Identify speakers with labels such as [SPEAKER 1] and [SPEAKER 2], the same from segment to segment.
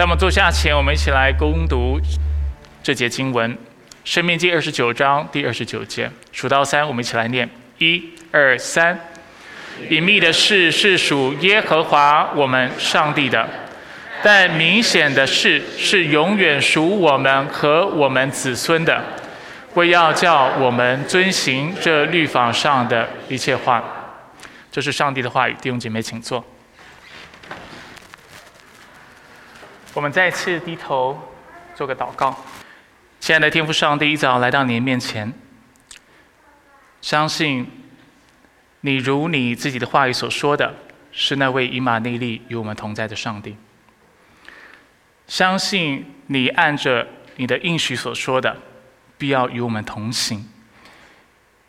[SPEAKER 1] 在我们坐下前，我们一起来攻读这节经文，《生命记》二十九章第二十九节。数到三，我们一起来念：一、二、三。隐秘的事是属耶和华我们上帝的，但明显的事是永远属我们和我们子孙的。为要叫我们遵行这律法上的一切话，这是上帝的话语。弟兄姐妹，请坐。我们再次低头做个祷告，亲爱的天父上帝，一早来到您面前，相信你如你自己的话语所说的，是那位以马内利与我们同在的上帝。相信你按着你的应许所说的，必要与我们同行，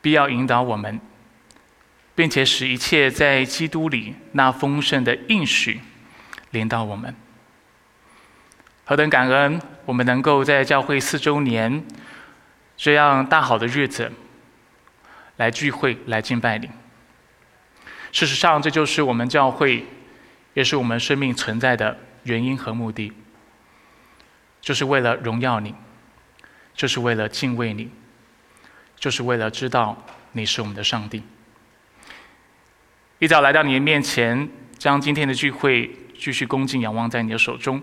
[SPEAKER 1] 必要引导我们，并且使一切在基督里那丰盛的应许临到我们。何等感恩，我们能够在教会四周年这样大好的日子来聚会、来敬拜你。事实上，这就是我们教会，也是我们生命存在的原因和目的，就是为了荣耀你，就是为了敬畏你，就是为了知道你是我们的上帝。一早来到你的面前，将今天的聚会继续恭敬仰望在你的手中。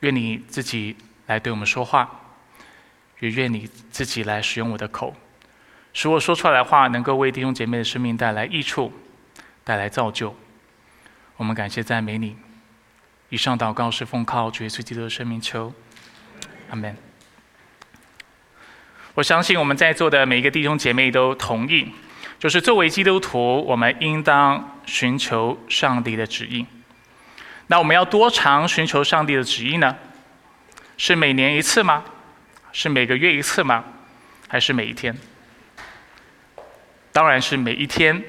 [SPEAKER 1] 愿你自己来对我们说话，也愿你自己来使用我的口，使我说出来的话能够为弟兄姐妹的生命带来益处，带来造就。我们感谢赞美你。以上祷告是奉靠主耶稣基督的生命求，阿门。我相信我们在座的每一个弟兄姐妹都同意，就是作为基督徒，我们应当寻求上帝的指引。那我们要多长寻求上帝的旨意呢？是每年一次吗？是每个月一次吗？还是每一天？当然是每一天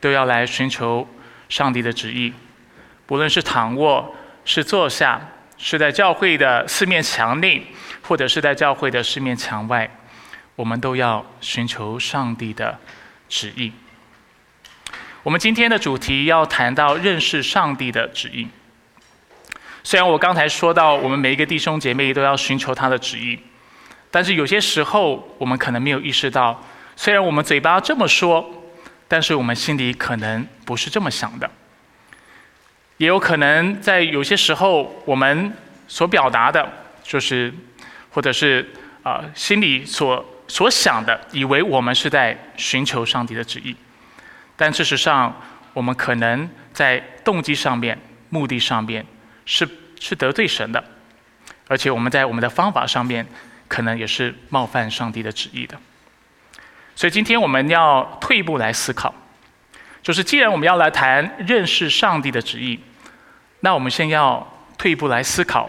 [SPEAKER 1] 都要来寻求上帝的旨意。不论是躺卧、是坐下、是在教会的四面墙内，或者是在教会的四面墙外，我们都要寻求上帝的旨意。我们今天的主题要谈到认识上帝的旨意。虽然我刚才说到，我们每一个弟兄姐妹都要寻求他的旨意，但是有些时候我们可能没有意识到，虽然我们嘴巴这么说，但是我们心里可能不是这么想的。也有可能在有些时候，我们所表达的，就是，或者是啊心里所所想的，以为我们是在寻求上帝的旨意，但事实上，我们可能在动机上面、目的上面。是是得罪神的，而且我们在我们的方法上面，可能也是冒犯上帝的旨意的。所以今天我们要退一步来思考，就是既然我们要来谈认识上帝的旨意，那我们先要退一步来思考，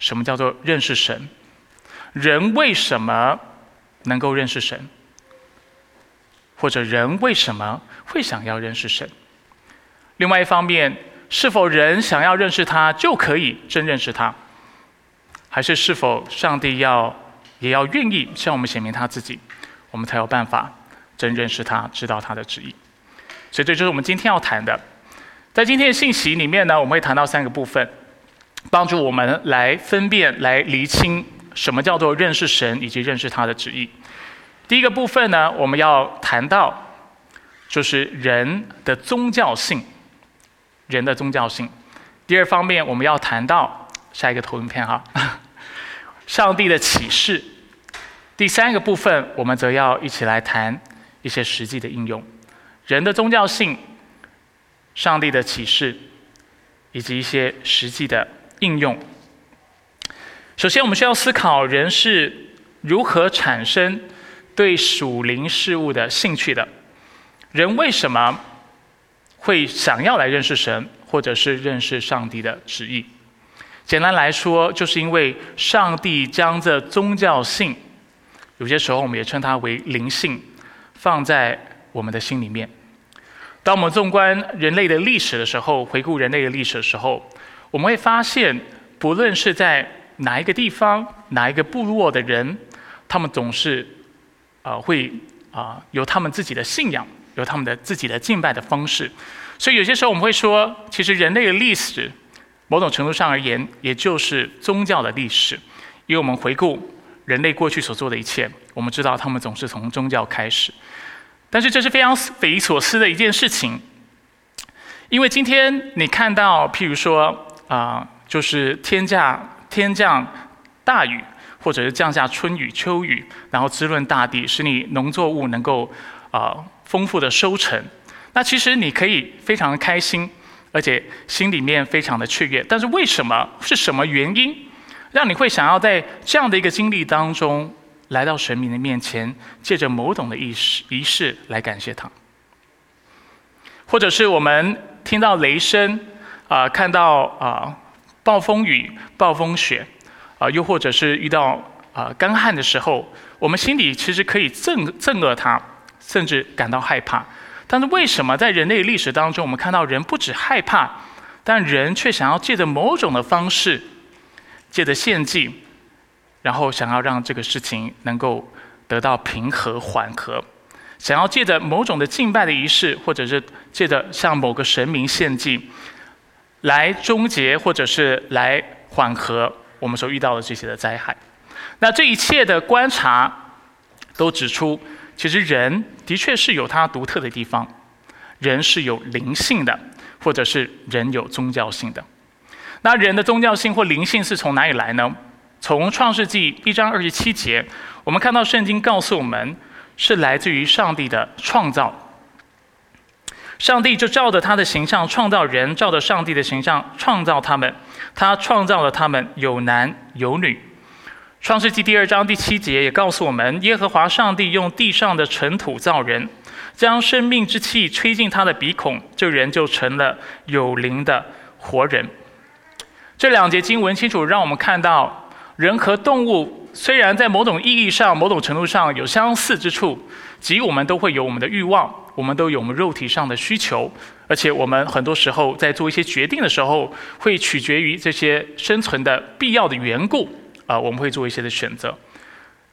[SPEAKER 1] 什么叫做认识神？人为什么能够认识神？或者人为什么会想要认识神？另外一方面。是否人想要认识他就可以真认识他？还是是否上帝要也要愿意向我们显明他自己，我们才有办法真认识他，知道他的旨意？所以这就是我们今天要谈的。在今天的信息里面呢，我们会谈到三个部分，帮助我们来分辨、来厘清什么叫做认识神以及认识他的旨意。第一个部分呢，我们要谈到就是人的宗教性。人的宗教性。第二方面，我们要谈到下一个投影片哈，上帝的启示。第三个部分，我们则要一起来谈一些实际的应用。人的宗教性、上帝的启示，以及一些实际的应用。首先，我们需要思考人是如何产生对属灵事物的兴趣的。人为什么？会想要来认识神，或者是认识上帝的旨意。简单来说，就是因为上帝将这宗教性，有些时候我们也称它为灵性，放在我们的心里面。当我们纵观人类的历史的时候，回顾人类的历史的时候，我们会发现，不论是在哪一个地方、哪一个部落的人，他们总是，呃，会啊有他们自己的信仰。有他们的自己的敬拜的方式，所以有些时候我们会说，其实人类的历史某种程度上而言，也就是宗教的历史。因为我们回顾人类过去所做的一切，我们知道他们总是从宗教开始。但是这是非常匪夷所思的一件事情，因为今天你看到，譬如说啊，就是天降天降大雨，或者是降下春雨秋雨，然后滋润大地，使你农作物能够啊丰富的收成。那其实你可以非常的开心。而且心里面非常的雀跃，但是为什么是什么原因，让你会想要在这样的一个经历当中，来到神明的面前，借着某种的仪式仪式来感谢他？或者是我们听到雷声，啊，看到啊暴风雨、暴风雪，啊，又或者是遇到啊干旱的时候，我们心里其实可以憎憎恶他，甚至感到害怕。但是为什么在人类历史当中，我们看到人不止害怕，但人却想要借着某种的方式，借着献祭，然后想要让这个事情能够得到平和缓和，想要借着某种的敬拜的仪式，或者是借着向某个神明献祭，来终结或者是来缓和我们所遇到的这些的灾害。那这一切的观察都指出。其实人的确是有他独特的地方，人是有灵性的，或者是人有宗教性的。那人的宗教性或灵性是从哪里来呢？从创世纪一章二十七节，我们看到圣经告诉我们，是来自于上帝的创造。上帝就照着他的形象创造人，照着上帝的形象创造他们，他创造了他们有男有女。创世纪第二章第七节也告诉我们，耶和华上帝用地上的尘土造人，将生命之气吹进他的鼻孔，这人就成了有灵的活人。这两节经文清楚让我们看到，人和动物虽然在某种意义上、某种程度上有相似之处，即我们都会有我们的欲望，我们都有我们肉体上的需求，而且我们很多时候在做一些决定的时候，会取决于这些生存的必要的缘故。啊，我们会做一些的选择，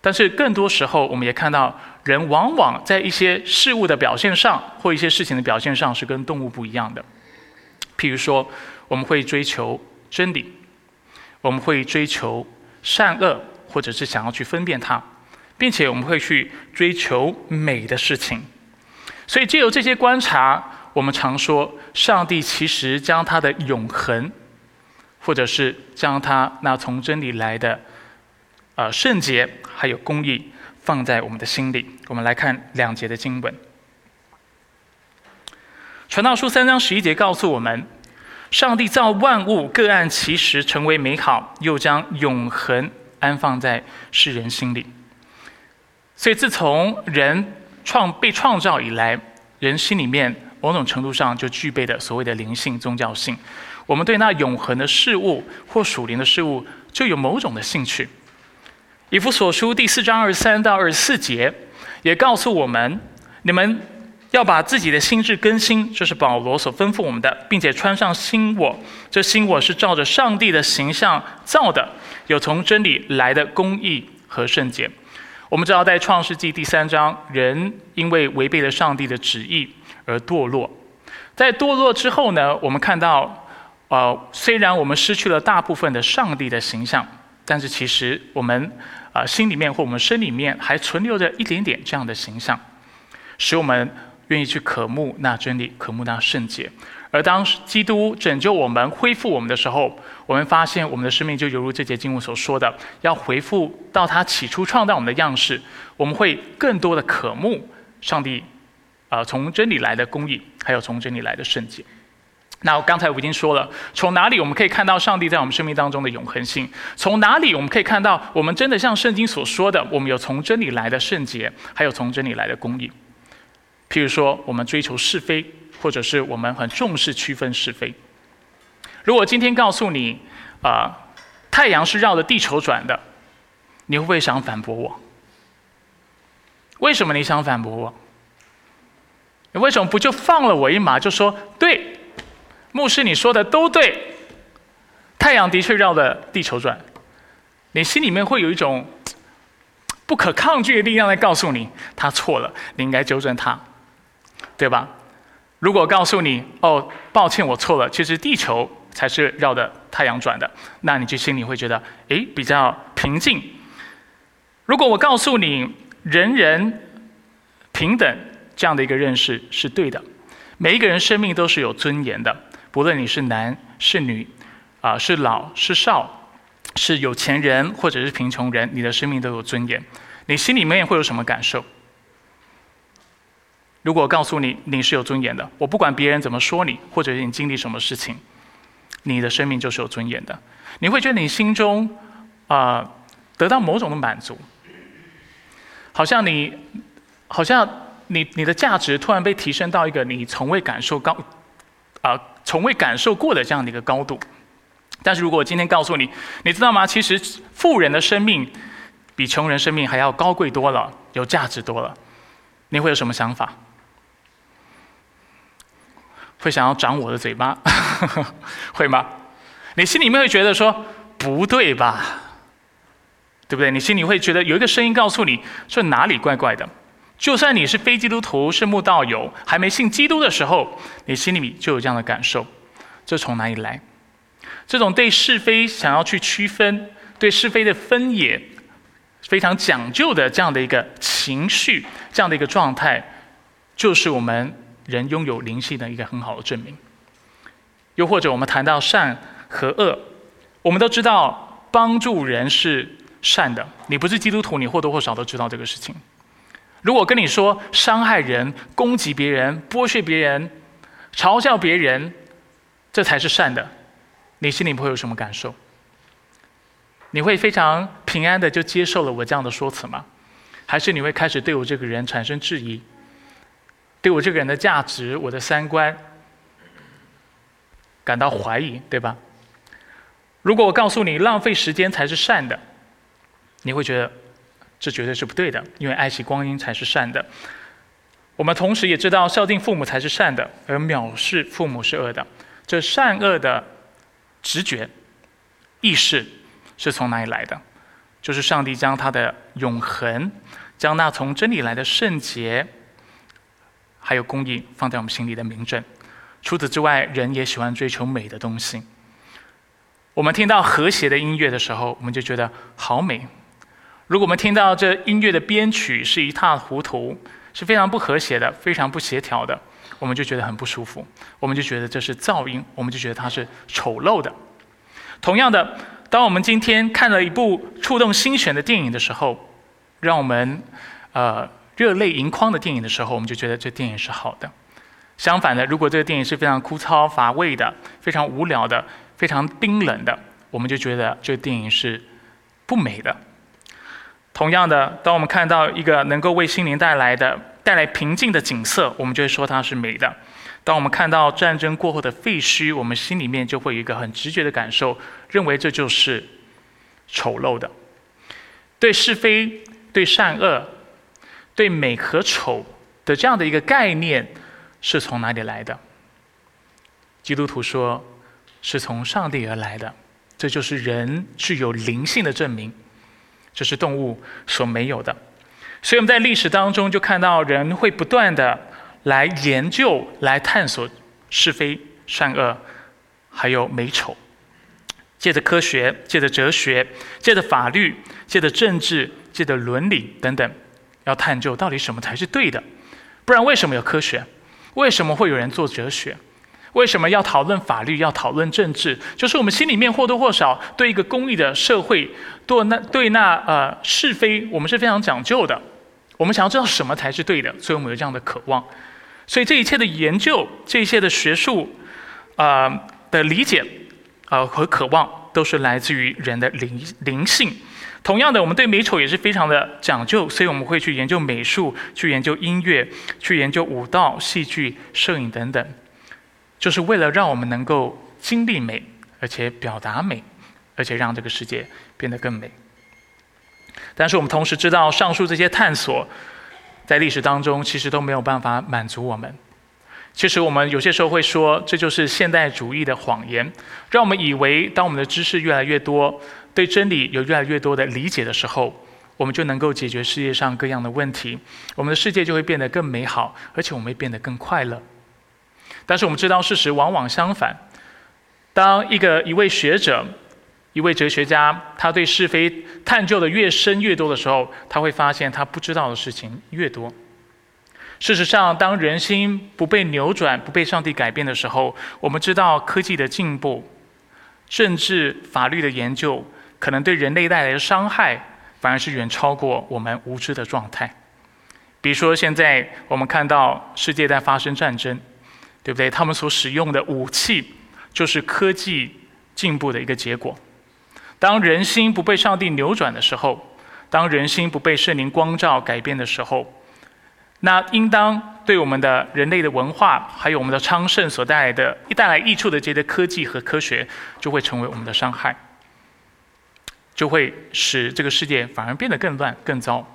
[SPEAKER 1] 但是更多时候，我们也看到人往往在一些事物的表现上，或一些事情的表现上是跟动物不一样的。譬如说，我们会追求真理，我们会追求善恶，或者是想要去分辨它，并且我们会去追求美的事情。所以，借由这些观察，我们常说，上帝其实将他的永恒。或者是将他那从真理来的，呃圣洁还有公义放在我们的心里。我们来看两节的经文，《传道书》三章十一节告诉我们：上帝造万物各按其时成为美好，又将永恒安放在世人心里。所以，自从人创被创造以来，人心里面某种程度上就具备的所谓的灵性宗教性。我们对那永恒的事物或属灵的事物就有某种的兴趣。以弗所书第四章二十三到二十四节也告诉我们：你们要把自己的心智更新，这是保罗所吩咐我们的，并且穿上新我。这新我是照着上帝的形象造的，有从真理来的公义和圣洁。我们知道，在创世纪第三章，人因为违背了上帝的旨意而堕落。在堕落之后呢，我们看到。呃，虽然我们失去了大部分的上帝的形象，但是其实我们啊心里面或我们身里面还存留着一点点这样的形象，使我们愿意去渴慕那真理，渴慕那圣洁。而当基督拯救我们、恢复我们的时候，我们发现我们的生命就犹如这节经文所说的，要回复到他起初创造我们的样式。我们会更多的渴慕上帝啊从真理来的公义，还有从真理来的圣洁。那刚才我已经说了，从哪里我们可以看到上帝在我们生命当中的永恒性？从哪里我们可以看到我们真的像圣经所说的，我们有从真理来的圣洁，还有从真理来的公义？譬如说，我们追求是非，或者是我们很重视区分是非。如果今天告诉你，啊，太阳是绕着地球转的，你会不会想反驳我？为什么你想反驳我？你为什么不就放了我一马，就说对？牧师，你说的都对，太阳的确绕着地球转，你心里面会有一种不可抗拒的力量在告诉你，他错了，你应该纠正他，对吧？如果告诉你，哦，抱歉，我错了，其实地球才是绕着太阳转的，那你就心里会觉得，诶，比较平静。如果我告诉你人人平等这样的一个认识是对的，每一个人生命都是有尊严的，不论你是男是女，啊，是老是少，是有钱人或者是贫穷人，你的生命都有尊严，你心里面会有什么感受？如果告诉你你是有尊严的，我不管别人怎么说你，或者你经历什么事情，你的生命就是有尊严的。你会觉得你心中啊得到某种的满足，好像你好像你你的价值突然被提升到一个你从未感受高啊从未感受过的这样的一个高度。但是如果我今天告诉你，你知道吗？其实富人的生命比穷人生命还要高贵多了，有价值多了，你会有什么想法？会想要长我的嘴巴，会吗？你心里面会觉得说不对吧？对不对？你心里会觉得有一个声音告诉你说哪里怪怪的。就算你是非基督徒，是慕道友，还没信基督的时候，你心里面就有这样的感受。这从哪里来？这种对是非想要去区分、对是非的分野非常讲究的这样的一个情绪、这样的一个状态，就是我们。人拥有灵性的一个很好的证明。又或者，我们谈到善和恶，我们都知道帮助人是善的。你不是基督徒，你或多或少都知道这个事情。如果跟你说伤害人、攻击别人、剥削别人、嘲笑别人，这才是善的，你心里不会有什么感受？你会非常平安的就接受了我这样的说辞吗？还是你会开始对我这个人产生质疑？对我这个人的价值、我的三观感到怀疑，对吧？如果我告诉你浪费时间才是善的，你会觉得这绝对是不对的，因为爱惜光阴才是善的。我们同时也知道孝敬父母才是善的，而藐视父母是恶的。这善恶的直觉意识是从哪里来的？就是上帝将他的永恒，将那从真理来的圣洁。还有公益放在我们心里的明证。除此之外，人也喜欢追求美的东西。我们听到和谐的音乐的时候，我们就觉得好美。如果我们听到这音乐的编曲是一塌糊涂，是非常不和谐的，非常不协调的，我们就觉得很不舒服。我们就觉得这是噪音，我们就觉得它是丑陋的。同样的，当我们今天看了一部触动心弦的电影的时候，让我们呃。热泪盈眶的电影的时候，我们就觉得这电影是好的。相反的，如果这个电影是非常枯燥乏味的、非常无聊的、非常冰冷的，我们就觉得这个电影是不美的。同样的，当我们看到一个能够为心灵带来的、带来平静的景色，我们就会说它是美的。当我们看到战争过后的废墟，我们心里面就会有一个很直觉的感受，认为这就是丑陋的。对是非，对善恶。对美和丑的这样的一个概念是从哪里来的？基督徒说是从上帝而来的，这就是人具有灵性的证明，这是动物所没有的。所以我们在历史当中就看到人会不断的来研究、来探索是非善恶，还有美丑，借着科学、借着哲学、借着法律、借着政治、借着伦理等等。要探究到底什么才是对的，不然为什么有科学？为什么会有人做哲学？为什么要讨论法律？要讨论政治？就是我们心里面或多或少对一个公益的社会，对那对那呃是非，我们是非常讲究的。我们想要知道什么才是对的，所以我们有这样的渴望。所以这一切的研究，这一切的学术啊的理解啊和渴望，都是来自于人的灵灵性。同样的，我们对美丑也是非常的讲究，所以我们会去研究美术，去研究音乐，去研究舞蹈、戏剧、摄影等等，就是为了让我们能够经历美，而且表达美，而且让这个世界变得更美。但是我们同时知道，上述这些探索，在历史当中其实都没有办法满足我们。其实我们有些时候会说，这就是现代主义的谎言，让我们以为当我们的知识越来越多。对真理有越来越多的理解的时候，我们就能够解决世界上各样的问题，我们的世界就会变得更美好，而且我们会变得更快乐。但是我们知道事实往往相反。当一个一位学者、一位哲学家，他对是非探究的越深越多的时候，他会发现他不知道的事情越多。事实上，当人心不被扭转、不被上帝改变的时候，我们知道科技的进步、政治、法律的研究，可能对人类带来的伤害，反而是远超过我们无知的状态。比如说，现在我们看到世界在发生战争，对不对？他们所使用的武器，就是科技进步的一个结果。当人心不被上帝扭转的时候，当人心不被圣灵光照改变的时候，那应当对我们的人类的文化，还有我们的昌盛所带来的、一带来益处的这些科技和科学，就会成为我们的伤害，就会使这个世界反而变得更乱、更糟。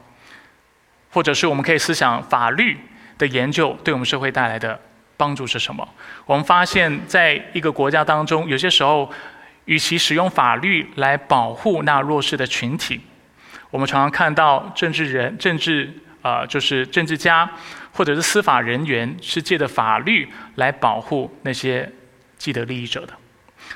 [SPEAKER 1] 或者是我们可以思想法律的研究对我们社会带来的帮助是什么？我们发现，在一个国家当中，有些时候，与其使用法律来保护那弱势的群体，我们常常看到政治人、政治。啊，就是政治家或者是司法人员是借的法律来保护那些既得利益者的，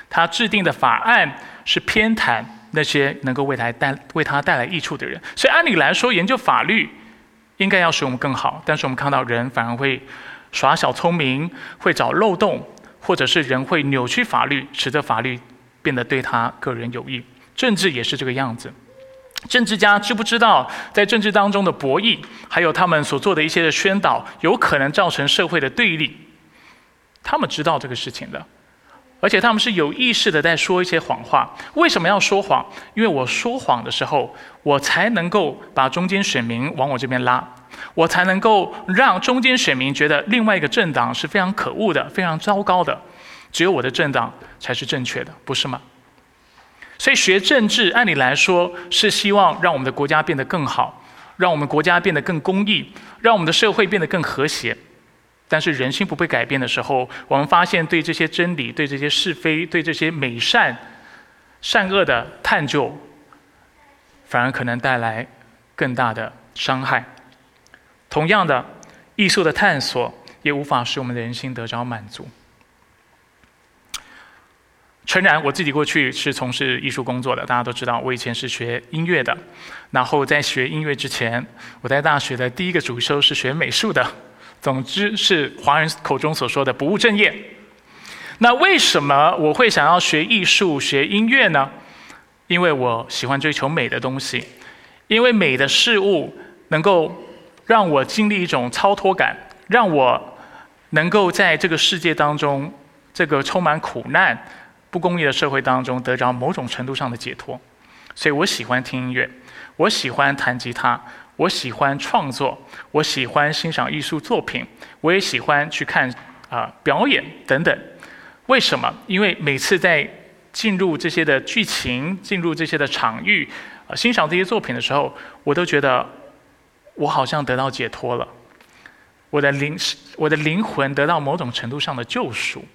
[SPEAKER 1] 他制定的法案是偏袒那些能够为他带为他带来益处的人。所以按理来说，研究法律应该要使我们更好，但是我们看到人反而会耍小聪明，会找漏洞，或者是人会扭曲法律，使得法律变得对他个人有益。政治也是这个样子。政治家知不知道，在政治当中的博弈，还有他们所做的一些的宣导，有可能造成社会的对立？他们知道这个事情的，而且他们是有意识的在说一些谎话。为什么要说谎？因为我说谎的时候，我才能够把中间选民往我这边拉，我才能够让中间选民觉得另外一个政党是非常可恶的、非常糟糕的，只有我的政党才是正确的，不是吗？所以学政治，按理来说是希望让我们的国家变得更好，让我们国家变得更公义，让我们的社会变得更和谐。但是人心不被改变的时候，我们发现对这些真理、对这些是非、对这些美善、善恶的探究，反而可能带来更大的伤害。同样的，艺术的探索也无法使我们的人心得着满足。诚然，我自己过去是从事艺术工作的，大家都知道，我以前是学音乐的。然后在学音乐之前，我在大学的第一个主修是学美术的。总之是华人口中所说的不务正业。那为什么我会想要学艺术、学音乐呢？因为我喜欢追求美的东西，因为美的事物能够让我经历一种超脱感，让我能够在这个世界当中，这个充满苦难。不公义的社会当中得着某种程度上的解脱，所以我喜欢听音乐，我喜欢弹吉他，我喜欢创作，我喜欢欣赏艺术作品，我也喜欢去看啊表演等等。为什么？因为每次在进入这些的剧情、进入这些的场域、啊欣赏这些作品的时候，我都觉得我好像得到解脱了，我的灵我的灵魂得到某种程度上的救赎。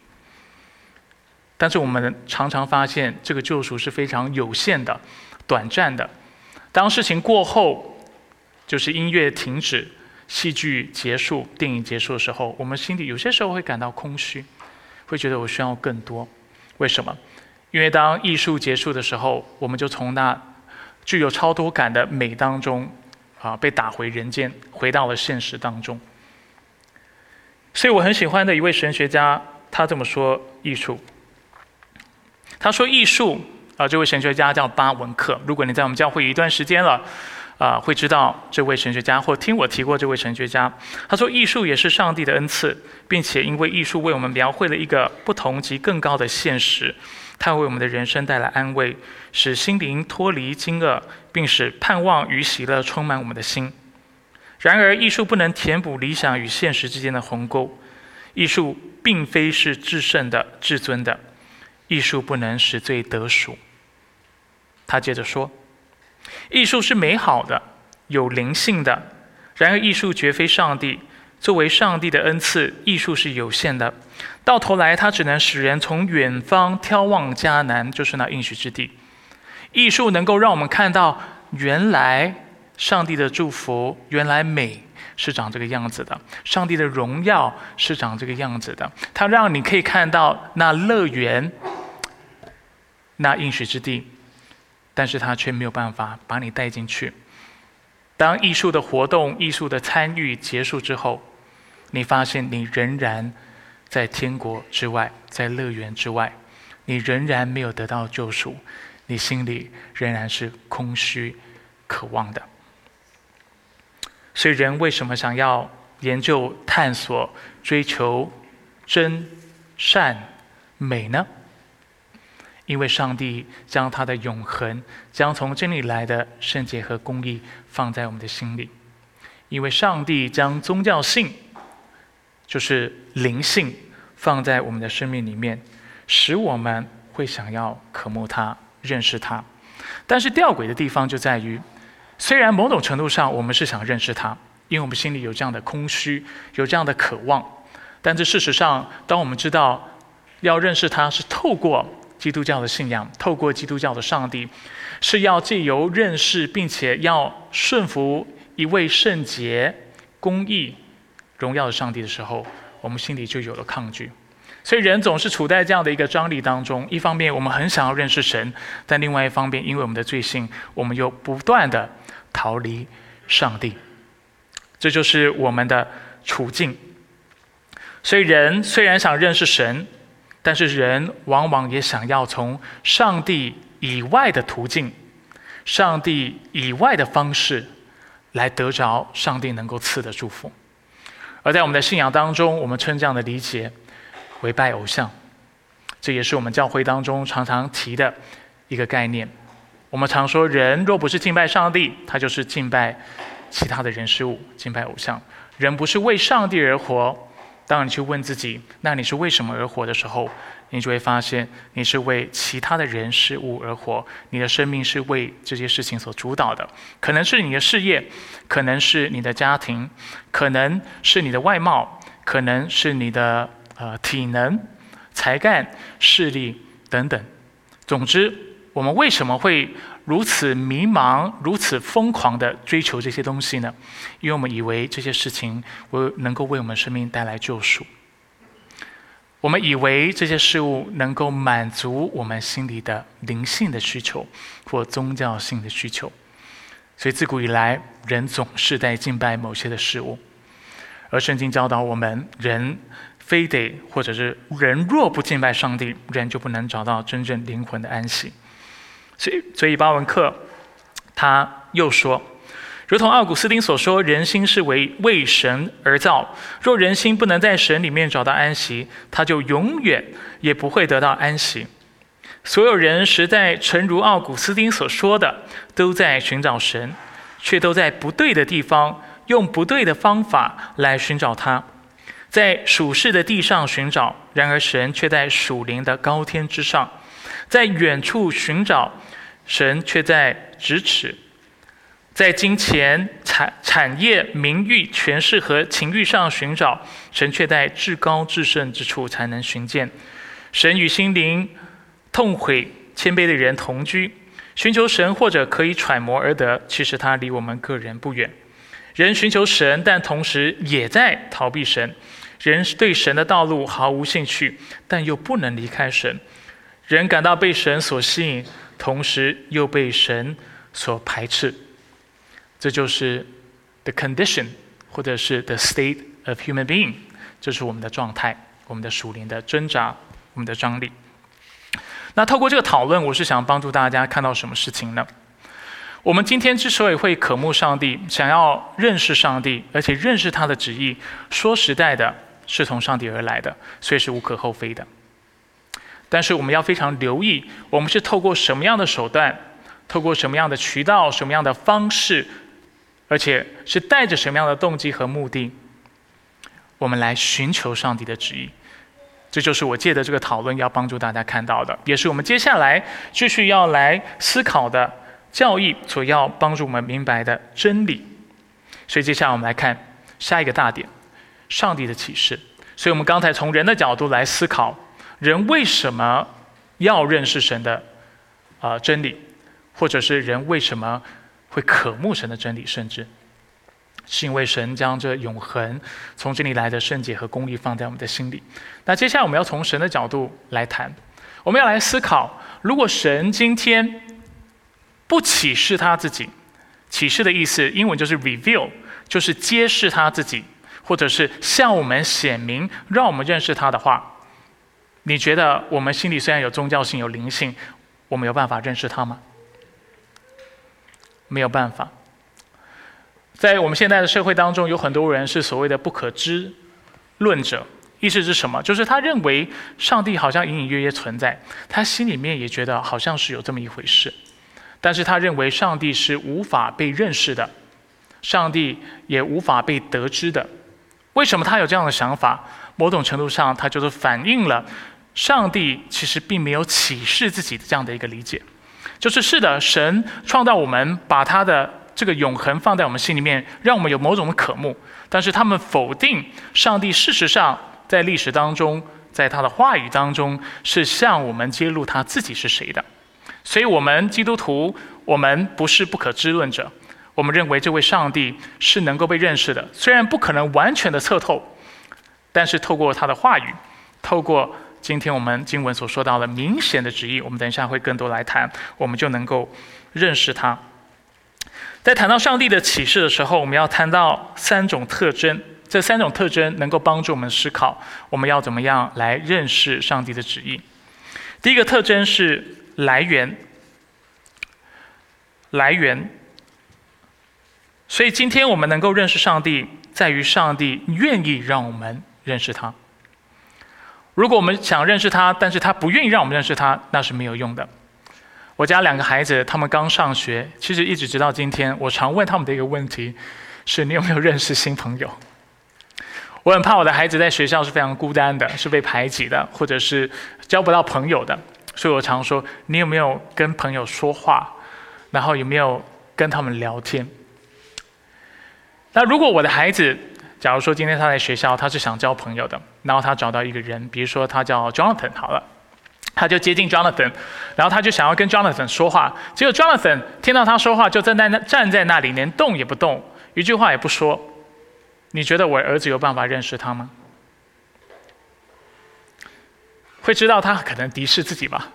[SPEAKER 1] 但是我们常常发现，这个救赎是非常有限的、短暂的。当事情过后，就是音乐停止、戏剧结束、电影结束的时候，我们心里有些时候会感到空虚，会觉得我需要更多。为什么？因为当艺术结束的时候，我们就从那具有超脱感的美当中啊，被打回人间，回到了现实当中。所以我很喜欢的一位神学家，他这么说：艺术。他说：“艺术啊，这位神学家叫巴文克。如果你在我们教会一段时间了，啊，会知道这位神学家，或听我提过这位神学家。他说，艺术也是上帝的恩赐，并且因为艺术为我们描绘了一个不同及更高的现实，它为我们的人生带来安慰，使心灵脱离惊愕，并使盼望与喜乐充满我们的心。然而，艺术不能填补理想与现实之间的鸿沟。艺术并非是至圣的、至尊的。”艺术不能使罪得赎。他接着说：“艺术是美好的，有灵性的。然而，艺术绝非上帝。作为上帝的恩赐，艺术是有限的。到头来，它只能使人从远方眺望迦南，就是那应许之地。艺术能够让我们看到，原来上帝的祝福，原来美。”是长这个样子的，上帝的荣耀是长这个样子的。它让你可以看到那乐园，那应许之地，但是他却没有办法把你带进去。当艺术的活动、艺术的参与结束之后，你发现你仍然在天国之外，在乐园之外，你仍然没有得到救赎，你心里仍然是空虚、渴望的。所以，人为什么想要研究、探索、追求真、善、美呢？因为上帝将他的永恒、将从真理来的圣洁和公义放在我们的心里；因为上帝将宗教性，就是灵性，放在我们的生命里面，使我们会想要渴慕他、认识他。但是吊诡的地方就在于，虽然某种程度上我们是想认识他，因为我们心里有这样的空虚、有这样的渴望，但是事实上，当我们知道要认识他是透过。基督教的信仰，透过基督教的上帝，是要借由认识，并且要顺服一位圣洁、公义、荣耀的上帝的时候，我们心里就有了抗拒。所以人总是处在这样的一个张力当中：一方面我们很想要认识神，但另外一方面，因为我们的罪性，我们又不断的逃离上帝。这就是我们的处境。所以人虽然想认识神。但是人往往也想要从上帝以外的途径、上帝以外的方式，来得着上帝能够赐的祝福。而在我们的信仰当中，我们称这样的理解为拜偶像，这也是我们教会当中常常提的一个概念。我们常说，人若不是敬拜上帝，他就是敬拜其他的人事物，敬拜偶像。人不是为上帝而活。当你去问自己，那你是为什么而活的时候，你就会发现，你是为其他的人事物而活。你的生命是为这些事情所主导的，可能是你的事业，可能是你的家庭，可能是你的外貌，可能是你的呃体能、才干、视力等等。总之，我们为什么会？如此迷茫、如此疯狂的追求这些东西呢？因为我们以为这些事情为能够为我们生命带来救赎，我们以为这些事物能够满足我们心里的灵性的需求或宗教性的需求，所以自古以来，人总是在敬拜某些的事物，而圣经教导我们，人非得或者是人若不敬拜上帝，人就不能找到真正灵魂的安息。所以，所以巴文克他又说，如同奥古斯丁所说，人心是为为神而造。若人心不能在神里面找到安息，他就永远也不会得到安息。所有人实在诚如奥古斯丁所说的，都在寻找神，却都在不对的地方，用不对的方法来寻找他，在属世的地上寻找，然而神却在属灵的高天之上。在远处寻找神，却在咫尺；在金钱、产产业、名誉、权势和情欲上寻找神，却在至高至圣之处才能寻见。神与心灵痛悔、谦卑的人同居，寻求神或者可以揣摩而得，其实他离我们个人不远。人寻求神，但同时也在逃避神。人对神的道路毫无兴趣，但又不能离开神。人感到被神所吸引，同时又被神所排斥，这就是 the condition，或者是 the state of human being，这是我们的状态，我们的属灵的挣扎，我们的张力。那透过这个讨论，我是想帮助大家看到什么事情呢？我们今天之所以会渴慕上帝，想要认识上帝，而且认识他的旨意，说实在的，是从上帝而来的，所以是无可厚非的。但是我们要非常留意，我们是透过什么样的手段，透过什么样的渠道，什么样的方式，而且是带着什么样的动机和目的，我们来寻求上帝的旨意。这就是我借的这个讨论要帮助大家看到的，也是我们接下来继续要来思考的教义所要帮助我们明白的真理。所以接下来我们来看下一个大点：上帝的启示。所以我们刚才从人的角度来思考。人为什么要认识神的啊真理，或者是人为什么会渴慕神的真理？甚至是因为神将这永恒从这里来的圣洁和公义放在我们的心里。那接下来我们要从神的角度来谈，我们要来思考，如果神今天不启示他自己，启示的意思，英文就是 reveal，就是揭示他自己，或者是向我们显明，让我们认识他的话，你觉得我们心里虽然有宗教性、有灵性，我们有办法认识他吗？没有办法。在我们现在的社会当中，有很多人是所谓的不可知论者。意思是什么？就是他认为上帝好像隐隐约约存在，他心里面也觉得好像是有这么一回事，但是他认为上帝是无法被认识的，上帝也无法被得知的。为什么他有这样的想法？某种程度上，他就是反映了上帝其实并没有启示自己的这样的一个理解。就是是的，神创造我们，把他的这个永恒放在我们心里面，让我们有某种的渴慕，但是他们否定上帝事实上。在历史当中，在他的话语当中，是向我们揭露他自己是谁的。所以，我们基督徒，我们不是不可知论者。我们认为这位上帝是能够被认识的，虽然不可能完全的测透，但是透过他的话语，透过今天我们经文所说到的明显的旨意，我们等一下会更多来谈，我们就能够认识他。在谈到上帝的启示的时候，我们要谈到三种特征。这三种特征能够帮助我们思考，我们要怎么样来认识上帝的旨意。第一个特征是来源，来源。所以今天我们能够认识上帝，在于上帝愿意让我们认识他。如果我们想认识他，但是他不愿意让我们认识他，那是没有用的。我家两个孩子，他们刚上学，其实一直直到今天，我常问他们的一个问题是：你有没有认识新朋友？我很怕我的孩子在学校是非常孤单的，是被排挤的，或者是交不到朋友的。所以我常说：你有没有跟朋友说话？然后有没有跟他们聊天？那如果我的孩子，假如说今天他在学校，他是想交朋友的，然后他找到一个人，比如说他叫 Jonathan 好了，他就接近 Jonathan，然后他就想要跟 Jonathan 说话，结果 Jonathan 听到他说话，就站在那站在那里，连动也不动，一句话也不说。你觉得我儿子有办法认识他吗？会知道他可能敌视自己吧？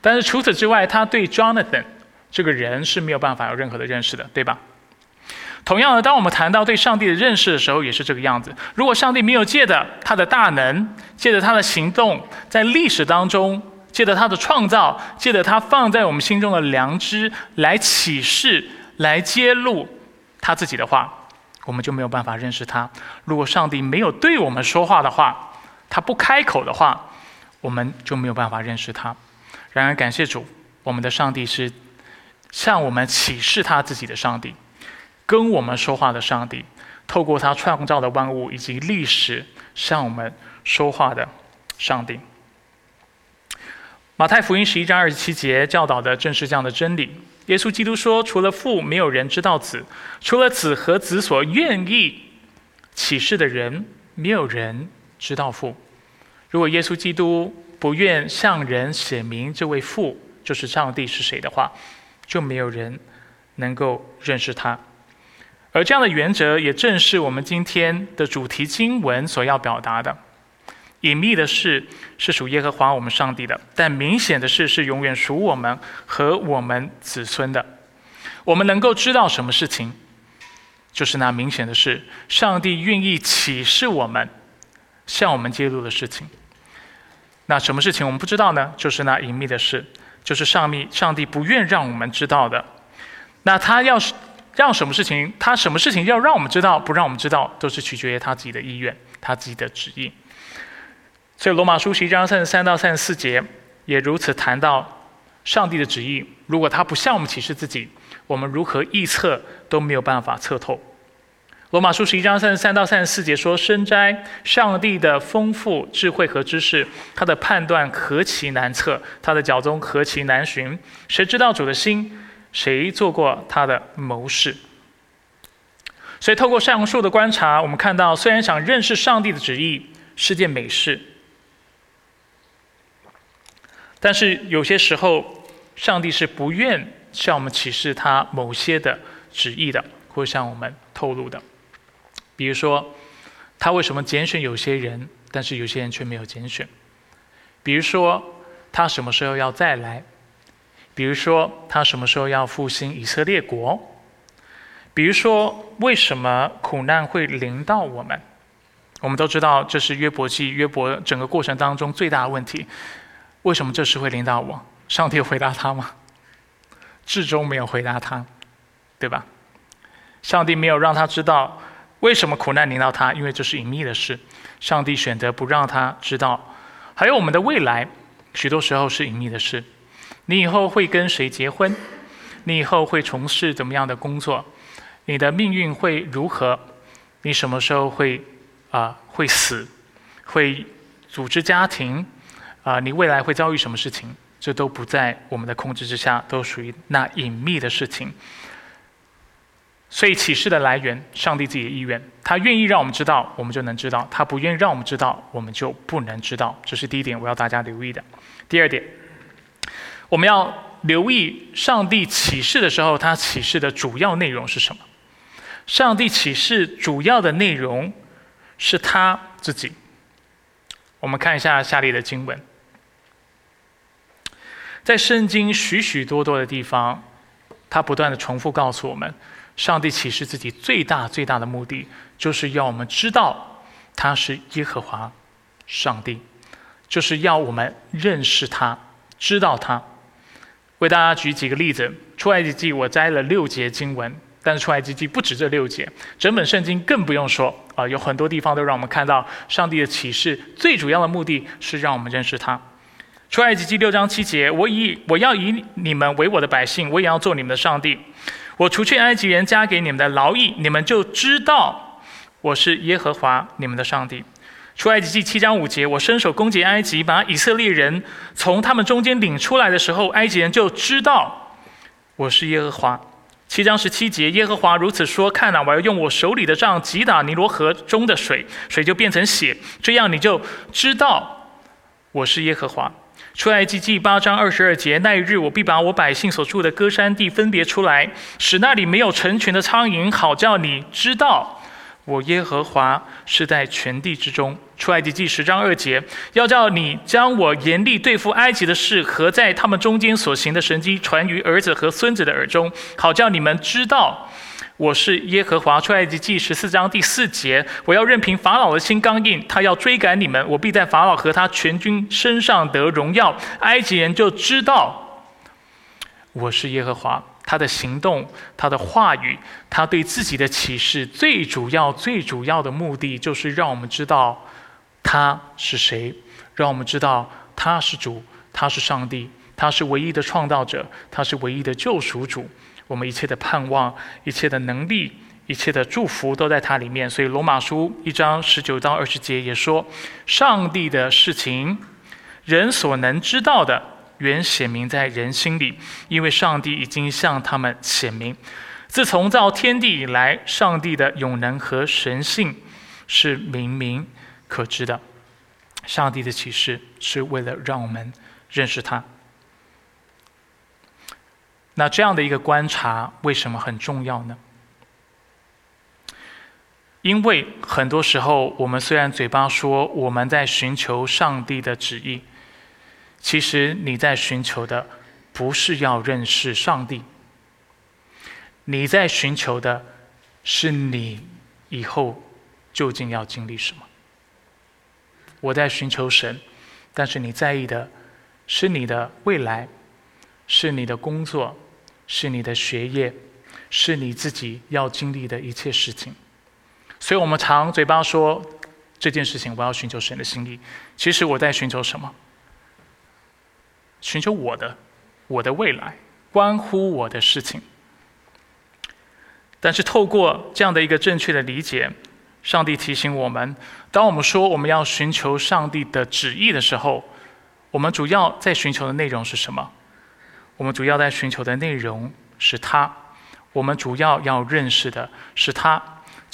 [SPEAKER 1] 但是除此之外，他对 Jonathan 这个人是没有办法有任何的认识的，对吧？同样的，当我们谈到对上帝的认识的时候，也是这个样子。如果上帝没有借着他的大能，借着他的行动，在历史当中，借着他的创造，借着他放在我们心中的良知来启示、来揭露他自己的话。我们就没有办法认识他。如果上帝没有对我们说话的话，他不开口的话，我们就没有办法认识他。然而，感谢主，我们的上帝是向我们启示他自己的上帝，跟我们说话的上帝，透过他创造的万物以及历史向我们说话的上帝。马太福音十一章二十七节教导的正是这样的真理。耶稣基督说：“除了父，没有人知道子；除了子和子所愿意启示的人，没有人知道父。如果耶稣基督不愿向人显明这位父就是上帝是谁的话，就没有人能够认识他。而这样的原则，也正是我们今天的主题经文所要表达的。”隐秘的事是属耶和华我们上帝的，但明显的事是永远属我们和我们子孙的。我们能够知道什么事情，就是那明显的事，上帝愿意启示我们，向我们揭露的事情。那什么事情我们不知道呢？就是那隐秘的事，就是上帝上帝不愿让我们知道的。那他要是让什么事情，他什么事情要让我们知道，不让我们知道，都是取决于他自己的意愿，他自己的旨意。所以罗马书十一章三十三到三十四节也如此谈到上帝的旨意。如果他不向我们启示自己，我们如何臆测都没有办法测透。罗马书十一章三十三到三十四节说：“深斋上帝的丰富智慧和知识，他的判断何其难测，他的脚踪何其难寻。谁知道主的心？谁做过他的谋士？”所以透过上述的观察，我们看到，虽然想认识上帝的旨意是件美事。但是有些时候，上帝是不愿向我们启示他某些的旨意的，或向我们透露的。比如说，他为什么拣选有些人，但是有些人却没有拣选？比如说，他什么时候要再来，比如说他什么时候要复兴以色列国，比如说为什么苦难会临到我们。我们都知道这是约伯记约伯整个过程当中最大的问题。为什么这事会临到我？上帝回答他吗？至终没有回答他，对吧？上帝没有让他知道为什么苦难临到他，因为这是隐秘的事。上帝选择不让他知道。还有我们的未来，许多时候是隐秘的事。你以后会跟谁结婚？你以后会从事怎么样的工作？你的命运会如何？你什么时候会？啊，会死，会组织家庭，啊，你未来会遭遇什么事情？这都不在我们的控制之下，都属于那隐秘的事情。所以启示的来源，上帝自己的意愿，他愿意让我们知道，我们就能知道；他不愿意让我们知道，我们就不能知道。这是第一点，我要大家留意的。第二点，我们要留意上帝启示的时候，他启示的主要内容是什么？上帝启示主要的内容。是他自己。我们看一下下列的经文，在圣经许许多多的地方，他不断的重复告诉我们，上帝启示自己最大最大的目的，就是要我们知道他是耶和华上帝，就是要我们认识他，知道他。为大家举几个例子，出埃及记我摘了六节经文。但是出埃及记不止这六节，整本圣经更不用说啊，有很多地方都让我们看到上帝的启示，最主要的目的是让我们认识他。出埃及记六章七节，我以我要以你们为我的百姓，我也要做你们的上帝。我除去埃及人加给你们的劳役，你们就知道我是耶和华你们的上帝。出埃及记七章五节，我伸手攻击埃及，把以色列人从他们中间领出来的时候，埃及人就知道我是耶和华。七章十七节，耶和华如此说：“看啊，我要用我手里的杖击打尼罗河中的水，水就变成血，这样你就知道我是耶和华。”出埃及记八章二十二节，那一日我必把我百姓所住的歌山地分别出来，使那里没有成群的苍蝇，好叫你知道。我耶和华是在全地之中。出埃及记十章二节，要叫你将我严厉对付埃及的事和在他们中间所行的神迹传于儿子和孙子的耳中，好叫你们知道我是耶和华。出埃及记十四章第四节，我要任凭法老的心刚硬，他要追赶你们，我必在法老和他全军身上得荣耀，埃及人就知道我是耶和华。他的行动，他的话语，他对自己的启示，最主要、最主要的目的，就是让我们知道他是谁，让我们知道他是主，他是上帝，他是唯一的创造者，他是唯一的救赎主。我们一切的盼望、一切的能力、一切的祝福，都在他里面。所以，罗马书一章十九到二十节也说：上帝的事情，人所能知道的。原显明在人心里，因为上帝已经向他们显明。自从造天地以来，上帝的永能和神性是明明可知的。上帝的启示是为了让我们认识他。那这样的一个观察为什么很重要呢？因为很多时候，我们虽然嘴巴说我们在寻求上帝的旨意。其实你在寻求的不是要认识上帝，你在寻求的是你以后究竟要经历什么。我在寻求神，但是你在意的是你的未来，是你的工作，是你的学业，是你自己要经历的一切事情。所以我们常嘴巴说这件事情，我要寻求神的心意。其实我在寻求什么？寻求我的，我的未来，关乎我的事情。但是透过这样的一个正确的理解，上帝提醒我们：当我们说我们要寻求上帝的旨意的时候，我们主要在寻求的内容是什么？我们主要在寻求的内容是他，我们主要要认识的是他。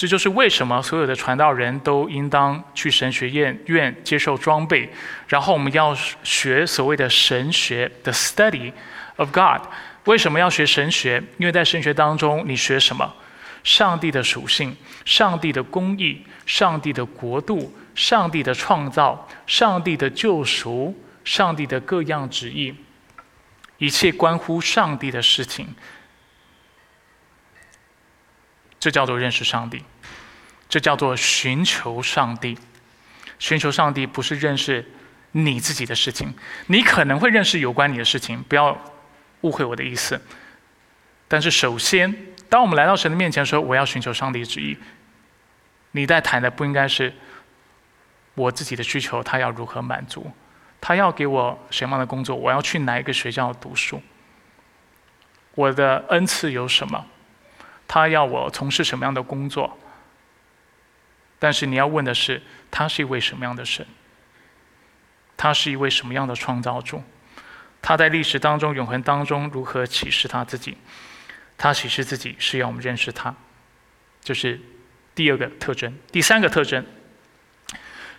[SPEAKER 1] 这就是为什么所有的传道人都应当去神学院院接受装备，然后我们要学所谓的神学的 study of God。为什么要学神学？因为在神学当中，你学什么？上帝的属性、上帝的公义、上帝的国度、上帝的创造、上帝的救赎、上帝的各样旨意，一切关乎上帝的事情，这叫做认识上帝，这叫做寻求上帝。寻求上帝不是认识你自己的事情，你可能会认识有关你的事情，不要误会我的意思。但是首先，当我们来到神的面前说我要寻求上帝旨意，你在谈的不应该是我自己的需求，他要如何满足，他要给我什么样的工作，我要去哪一个学校读书，我的恩赐有什么，他要我从事什么样的工作。但是你要问的是，他是一位什么样的神？他是一位什么样的创造主？他在历史当中、永恒当中如何启示他自己？他启示自己是要我们认识他，就是第二个特征。第三个特征，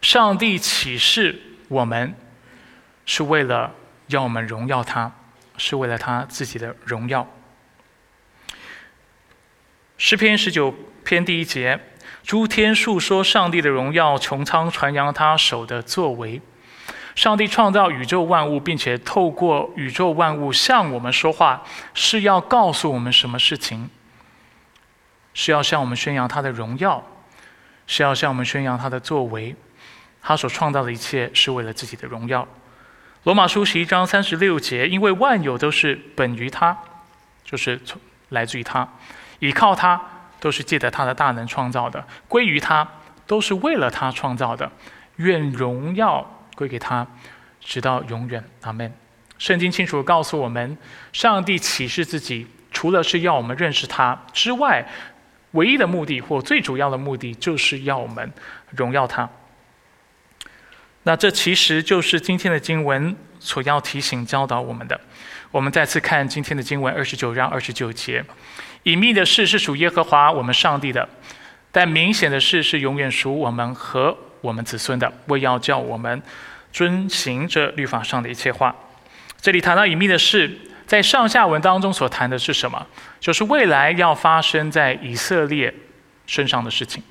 [SPEAKER 1] 上帝启示我们是为了要我们荣耀他，是为了他自己的荣耀。诗篇十九篇第一节。诸天述说上帝的荣耀，穹苍传扬他手的作为。上帝创造宇宙万物，并且透过宇宙万物向我们说话，是要告诉我们什么事情？是要向我们宣扬他的荣耀，是要向我们宣扬他的作为。他所创造的一切是为了自己的荣耀。罗马书十一章三十六节，因为万有都是本于他，就是从来自于他，依靠他。都是借着他的大能创造的，归于他，都是为了他创造的。愿荣耀归给他，直到永远。阿门。圣经清楚告诉我们，上帝启示自己，除了是要我们认识他之外，唯一的目的或最主要的目的，就是要我们荣耀他。那这其实就是今天的经文所要提醒教导我们的。我们再次看今天的经文二十九章二十九节。隐秘的事是属耶和华我们上帝的，但明显的事是永远属我们和我们子孙的。为要叫我们遵行这律法上的一切话。这里谈到隐秘的事，在上下文当中所谈的是什么？就是未来要发生在以色列身上的事情。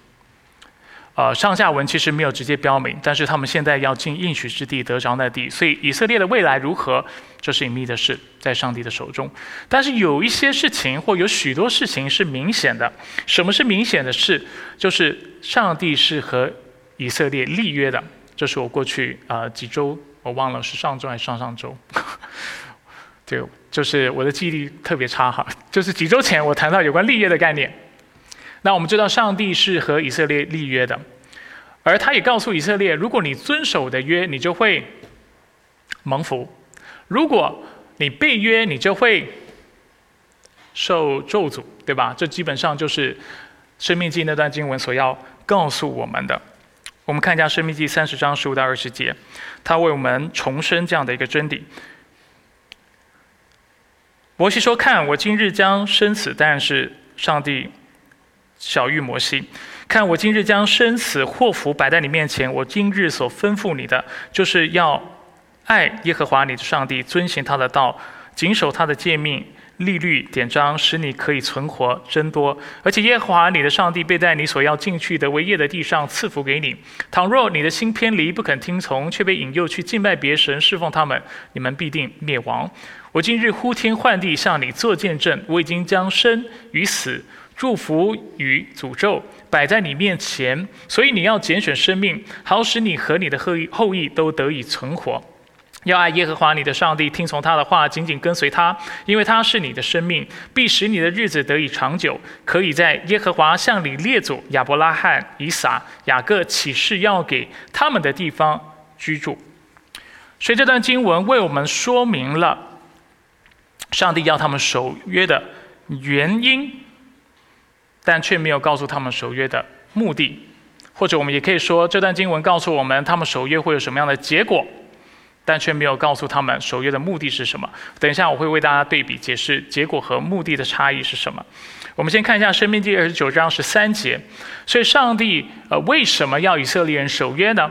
[SPEAKER 1] 呃，上下文其实没有直接标明，但是他们现在要进应许之地，得着那地，所以以色列的未来如何，这是隐秘的事，在上帝的手中。但是有一些事情，或有许多事情是明显的。什么是明显的事？就是上帝是和以色列立约的。这是我过去啊几周，我忘了是上周还是上上周，对，就是我的记忆力特别差哈。就是几周前我谈到有关立约的概念。那我们知道，上帝是和以色列立约的，而他也告诉以色列，如果你遵守的约，你就会蒙福；如果你背约，你就会受咒诅，对吧？这基本上就是《生命记》那段经文所要告诉我们的。我们看一下《生命记》三十章十五到二十节，他为我们重申这样的一个真理。摩西说：“看，我今日将生死，但是上帝。”小玉摩西，看我今日将生死祸福摆在你面前。我今日所吩咐你的，就是要爱耶和华你的上帝，遵行他的道，谨守他的诫命、律律典章，使你可以存活增多。而且耶和华你的上帝必在你所要进去的为业的地上赐福给你。倘若你的心偏离，不肯听从，却被引诱去敬拜别神，侍奉他们，你们必定灭亡。我今日呼天唤地向你做见证，我已经将生与死。祝福与诅咒摆在你面前，所以你要拣选生命，好使你和你的后裔后裔都得以存活。要爱耶和华你的上帝，听从他的话，紧紧跟随他，因为他是你的生命，必使你的日子得以长久，可以在耶和华向你列祖亚伯拉罕、以撒、雅各启示要给他们的地方居住。所以这段经文为我们说明了上帝要他们守约的原因。但却没有告诉他们守约的目的，或者我们也可以说，这段经文告诉我们他们守约会有什么样的结果，但却没有告诉他们守约的目的是什么。等一下我会为大家对比解释结果和目的的差异是什么。我们先看一下《生命第》二十九章十三节，所以上帝呃为什么要以色列人守约呢？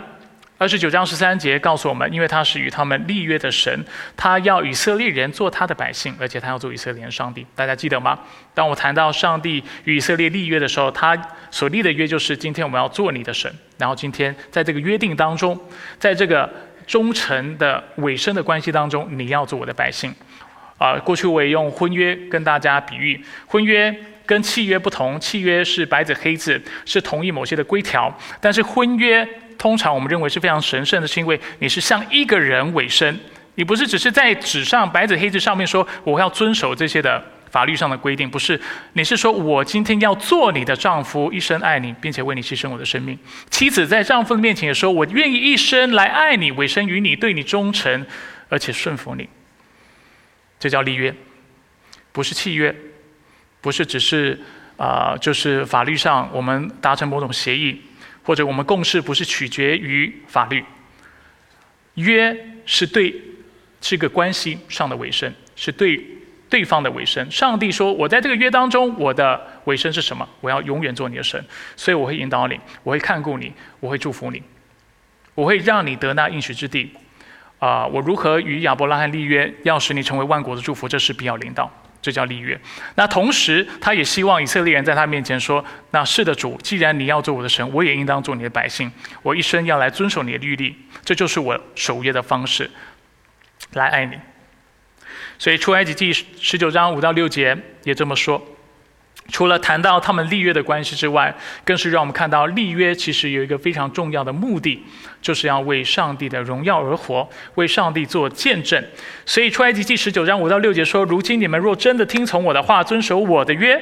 [SPEAKER 1] 二十九章十三节告诉我们，因为他是与他们立约的神，他要以色列人做他的百姓，而且他要做以色列人上帝。大家记得吗？当我谈到上帝与以色列立约的时候，他所立的约就是今天我们要做你的神。然后今天在这个约定当中，在这个忠诚的尾声的关系当中，你要做我的百姓。啊，过去我也用婚约跟大家比喻，婚约跟契约不同，契约是白纸黑字，是同意某些的规条，但是婚约通常我们认为是非常神圣的，是因为你是向一个人委身，你不是只是在纸上白纸黑字上面说我要遵守这些的。法律上的规定不是，你是说我今天要做你的丈夫，一生爱你，并且为你牺牲我的生命。妻子在丈夫的面前也说，我愿意一生来爱你，委身于你，对你忠诚，而且顺服你。这叫立约，不是契约，不是只是啊，就是法律上我们达成某种协议，或者我们共识不是取决于法律。约是对这个关系上的委身，是对。对方的尾声，上帝说：“我在这个约当中，我的尾声是什么？我要永远做你的神，所以我会引导你，我会看顾你，我会祝福你，我会让你得那应许之地。啊，我如何与亚伯拉罕立约，要使你成为万国的祝福？这是必要领导，这叫立约。那同时，他也希望以色列人在他面前说：那是的，主，既然你要做我的神，我也应当做你的百姓。我一生要来遵守你的律例，这就是我守约的方式，来爱你。”所以出埃及记十九章五到六节也这么说。除了谈到他们立约的关系之外，更是让我们看到立约其实有一个非常重要的目的，就是要为上帝的荣耀而活，为上帝做见证。所以出埃及记十九章五到六节说：“如今你们若真的听从我的话，遵守我的约，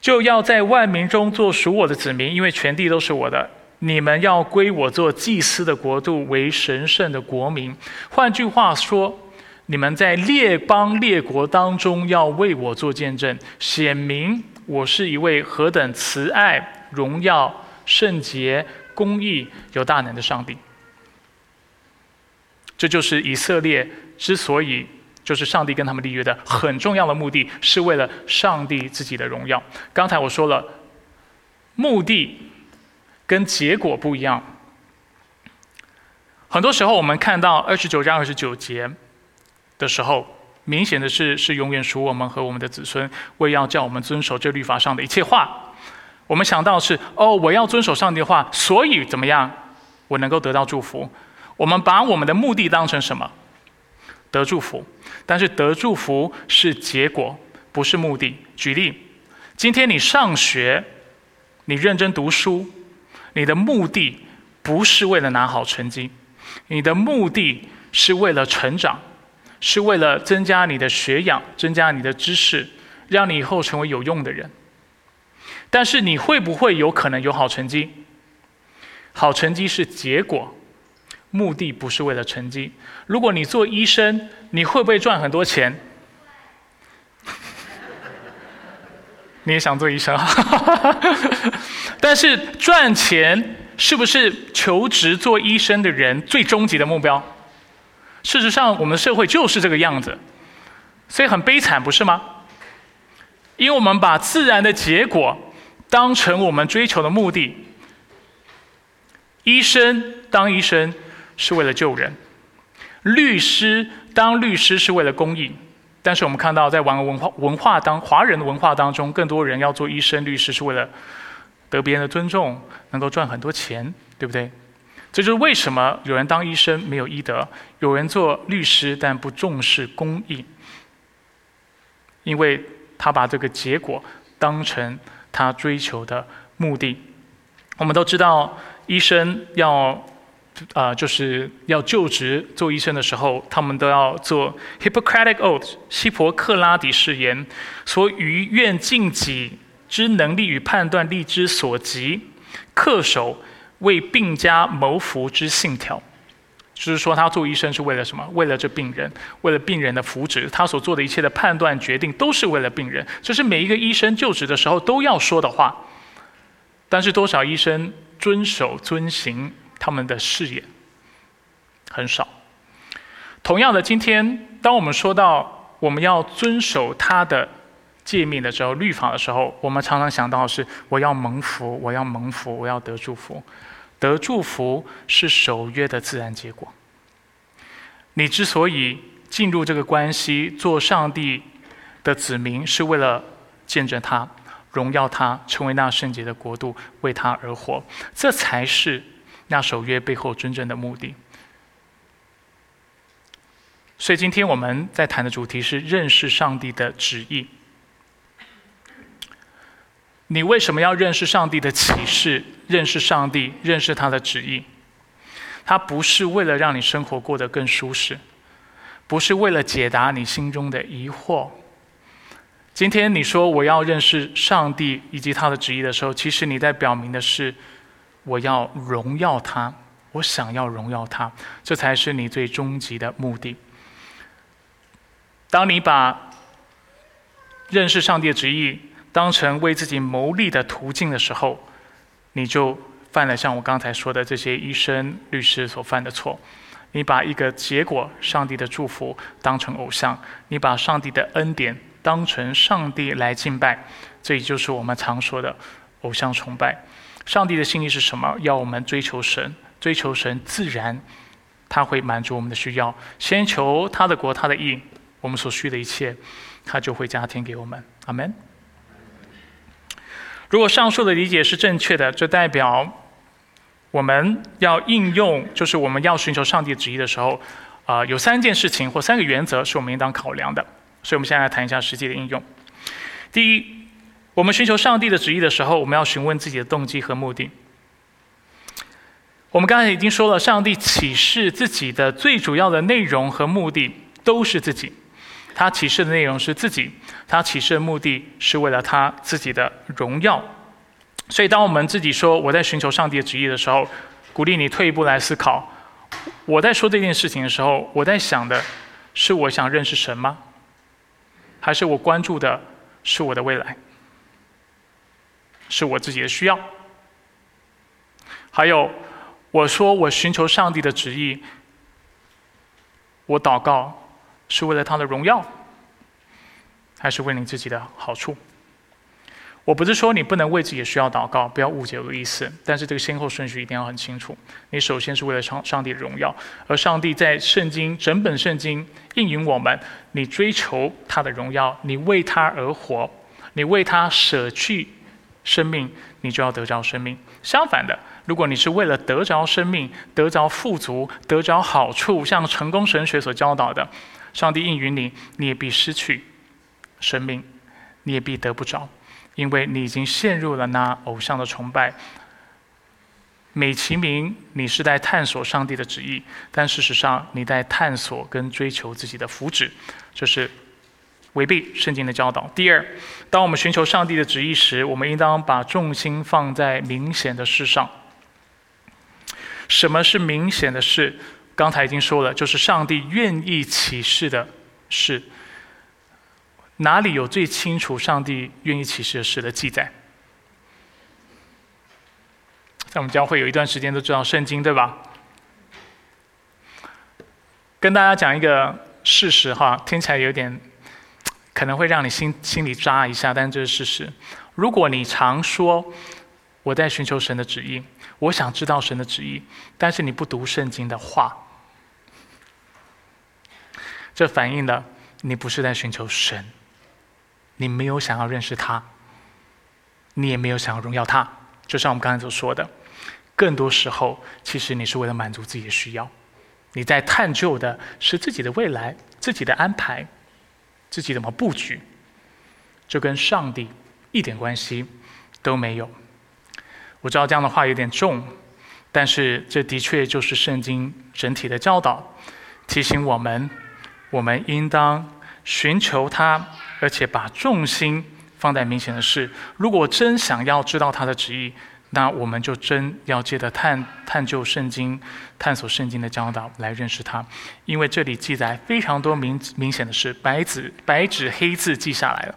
[SPEAKER 1] 就要在万民中做属我的子民，因为全地都是我的。你们要归我做祭司的国度，为神圣的国民。换句话说。”你们在列邦列国当中要为我做见证，显明我是一位何等慈爱、荣耀、圣洁、公义、有大能的上帝。这就是以色列之所以就是上帝跟他们立约的很重要的目的，是为了上帝自己的荣耀。刚才我说了，目的跟结果不一样。很多时候我们看到二十九章二十九节。的时候，明显的是是永远属我们和我们的子孙，为要叫我们遵守这律法上的一切话。我们想到是哦，我要遵守上帝的话，所以怎么样，我能够得到祝福。我们把我们的目的当成什么？得祝福。但是得祝福是结果，不是目的。举例，今天你上学，你认真读书，你的目的不是为了拿好成绩，你的目的是为了成长。是为了增加你的学养，增加你的知识，让你以后成为有用的人。但是你会不会有可能有好成绩？好成绩是结果，目的不是为了成绩。如果你做医生，你会不会赚很多钱？你也想做医生啊？但是赚钱是不是求职做医生的人最终极的目标？事实上，我们的社会就是这个样子，所以很悲惨，不是吗？因为我们把自然的结果当成我们追求的目的。医生当医生是为了救人，律师当律师是为了公益。但是我们看到，在网文化文化当华人的文化当中，更多人要做医生、律师是为了得别人的尊重，能够赚很多钱，对不对？这就是为什么有人当医生没有医德，有人做律师但不重视公益，因为他把这个结果当成他追求的目的。我们都知道，医生要啊，就是要就职做医生的时候，他们都要做 Hippocratic Oath（ 希伯克拉底誓言），所于愿尽己之能力与判断力之所及，恪守。为病家谋福之信条，就是说他做医生是为了什么？为了这病人，为了病人的福祉。他所做的一切的判断决定都是为了病人，这是每一个医生就职的时候都要说的话。但是多少医生遵守遵行他们的誓言？很少。同样的，今天当我们说到我们要遵守他的。诫命的时候，律法的时候，我们常常想到的是：我要蒙福，我要蒙福，我要得祝福。得祝福是守约的自然结果。你之所以进入这个关系，做上帝的子民，是为了见证他、荣耀他，成为那圣洁的国度，为他而活。这才是那守约背后真正的目的。所以今天我们在谈的主题是认识上帝的旨意。你为什么要认识上帝的启示？认识上帝，认识他的旨意。他不是为了让你生活过得更舒适，不是为了解答你心中的疑惑。今天你说我要认识上帝以及他的旨意的时候，其实你在表明的是我要荣耀他，我想要荣耀他，这才是你最终极的目的。当你把认识上帝的旨意当成为自己谋利的途径的时候，你就犯了像我刚才说的这些医生、律师所犯的错。你把一个结果——上帝的祝福当成偶像，你把上帝的恩典当成上帝来敬拜，这也就是我们常说的偶像崇拜。上帝的心意是什么？要我们追求神，追求神，自然他会满足我们的需要。先求他的国，他的意。我们所需的一切，他就会加添给我们。阿门。如果上述的理解是正确的，就代表我们要应用，就是我们要寻求上帝旨意的时候，啊，有三件事情或三个原则是我们应当考量的。所以，我们现在来谈一下实际的应用。第一，我们寻求上帝的旨意的时候，我们要询问自己的动机和目的。我们刚才已经说了，上帝启示自己的最主要的内容和目的都是自己。他启示的内容是自己，他启示的目的是为了他自己的荣耀。所以，当我们自己说我在寻求上帝的旨意的时候，鼓励你退一步来思考：我在说这件事情的时候，我在想的是我想认识神吗？还是我关注的是我的未来？是我自己的需要？还有，我说我寻求上帝的旨意，我祷告。是为了他的荣耀，还是为你自己的好处？我不是说你不能为自己需要祷告，不要误解我的意思。但是这个先后顺序一定要很清楚。你首先是为了上上帝的荣耀，而上帝在圣经整本圣经应允我们：你追求他的荣耀，你为他而活，你为他舍去生命，你就要得着生命。相反的，如果你是为了得着生命、得着富足、得着好处，像成功神学所教导的。上帝应允你，你也必失去生命，你也必得不着，因为你已经陷入了那偶像的崇拜。美其名你是在探索上帝的旨意，但事实上你在探索跟追求自己的福祉，这是违背圣经的教导。第二，当我们寻求上帝的旨意时，我们应当把重心放在明显的事上。什么是明显的事？刚才已经说了，就是上帝愿意启示的事。哪里有最清楚上帝愿意启示的事的记载？在我们教会有一段时间都知道圣经，对吧？跟大家讲一个事实哈，听起来有点可能会让你心心里扎一下，但这是事实。如果你常说我在寻求神的旨意，我想知道神的旨意，但是你不读圣经的话。这反映了你不是在寻求神，你没有想要认识他，你也没有想要荣耀他。就像我们刚才所说的，更多时候，其实你是为了满足自己的需要，你在探究的是自己的未来、自己的安排、自己怎么布局，这跟上帝一点关系都没有。我知道这样的话有点重，但是这的确就是圣经整体的教导，提醒我们。我们应当寻求他，而且把重心放在明显的事。如果真想要知道他的旨意，那我们就真要借着探探究圣经、探索圣经的教导来认识他。因为这里记载非常多明明显的事，白纸白纸黑字记下来了。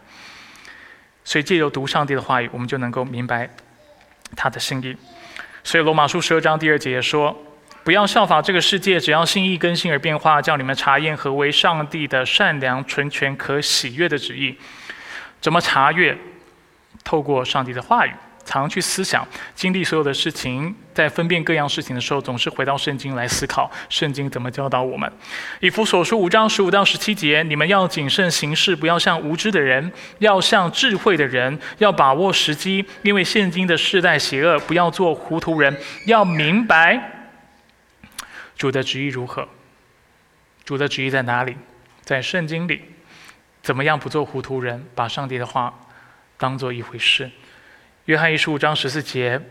[SPEAKER 1] 所以借由读上帝的话语，我们就能够明白他的心意。所以罗马书十二章第二节说。不要效法这个世界，只要心意更新而变化，叫你们查验何为上帝的善良、纯全、可喜悦的旨意。怎么查阅？透过上帝的话语，常去思想、经历所有的事情，在分辨各样事情的时候，总是回到圣经来思考，圣经怎么教导我们。以弗所书五章十五到十七节，你们要谨慎行事，不要像无知的人，要像智慧的人，要把握时机，因为现今的世代邪恶，不要做糊涂人，要明白主的旨意如何。主的旨意在哪里？在圣经里。怎么样不做糊涂人，把上帝的话当做一回事？约翰一十五章十四节，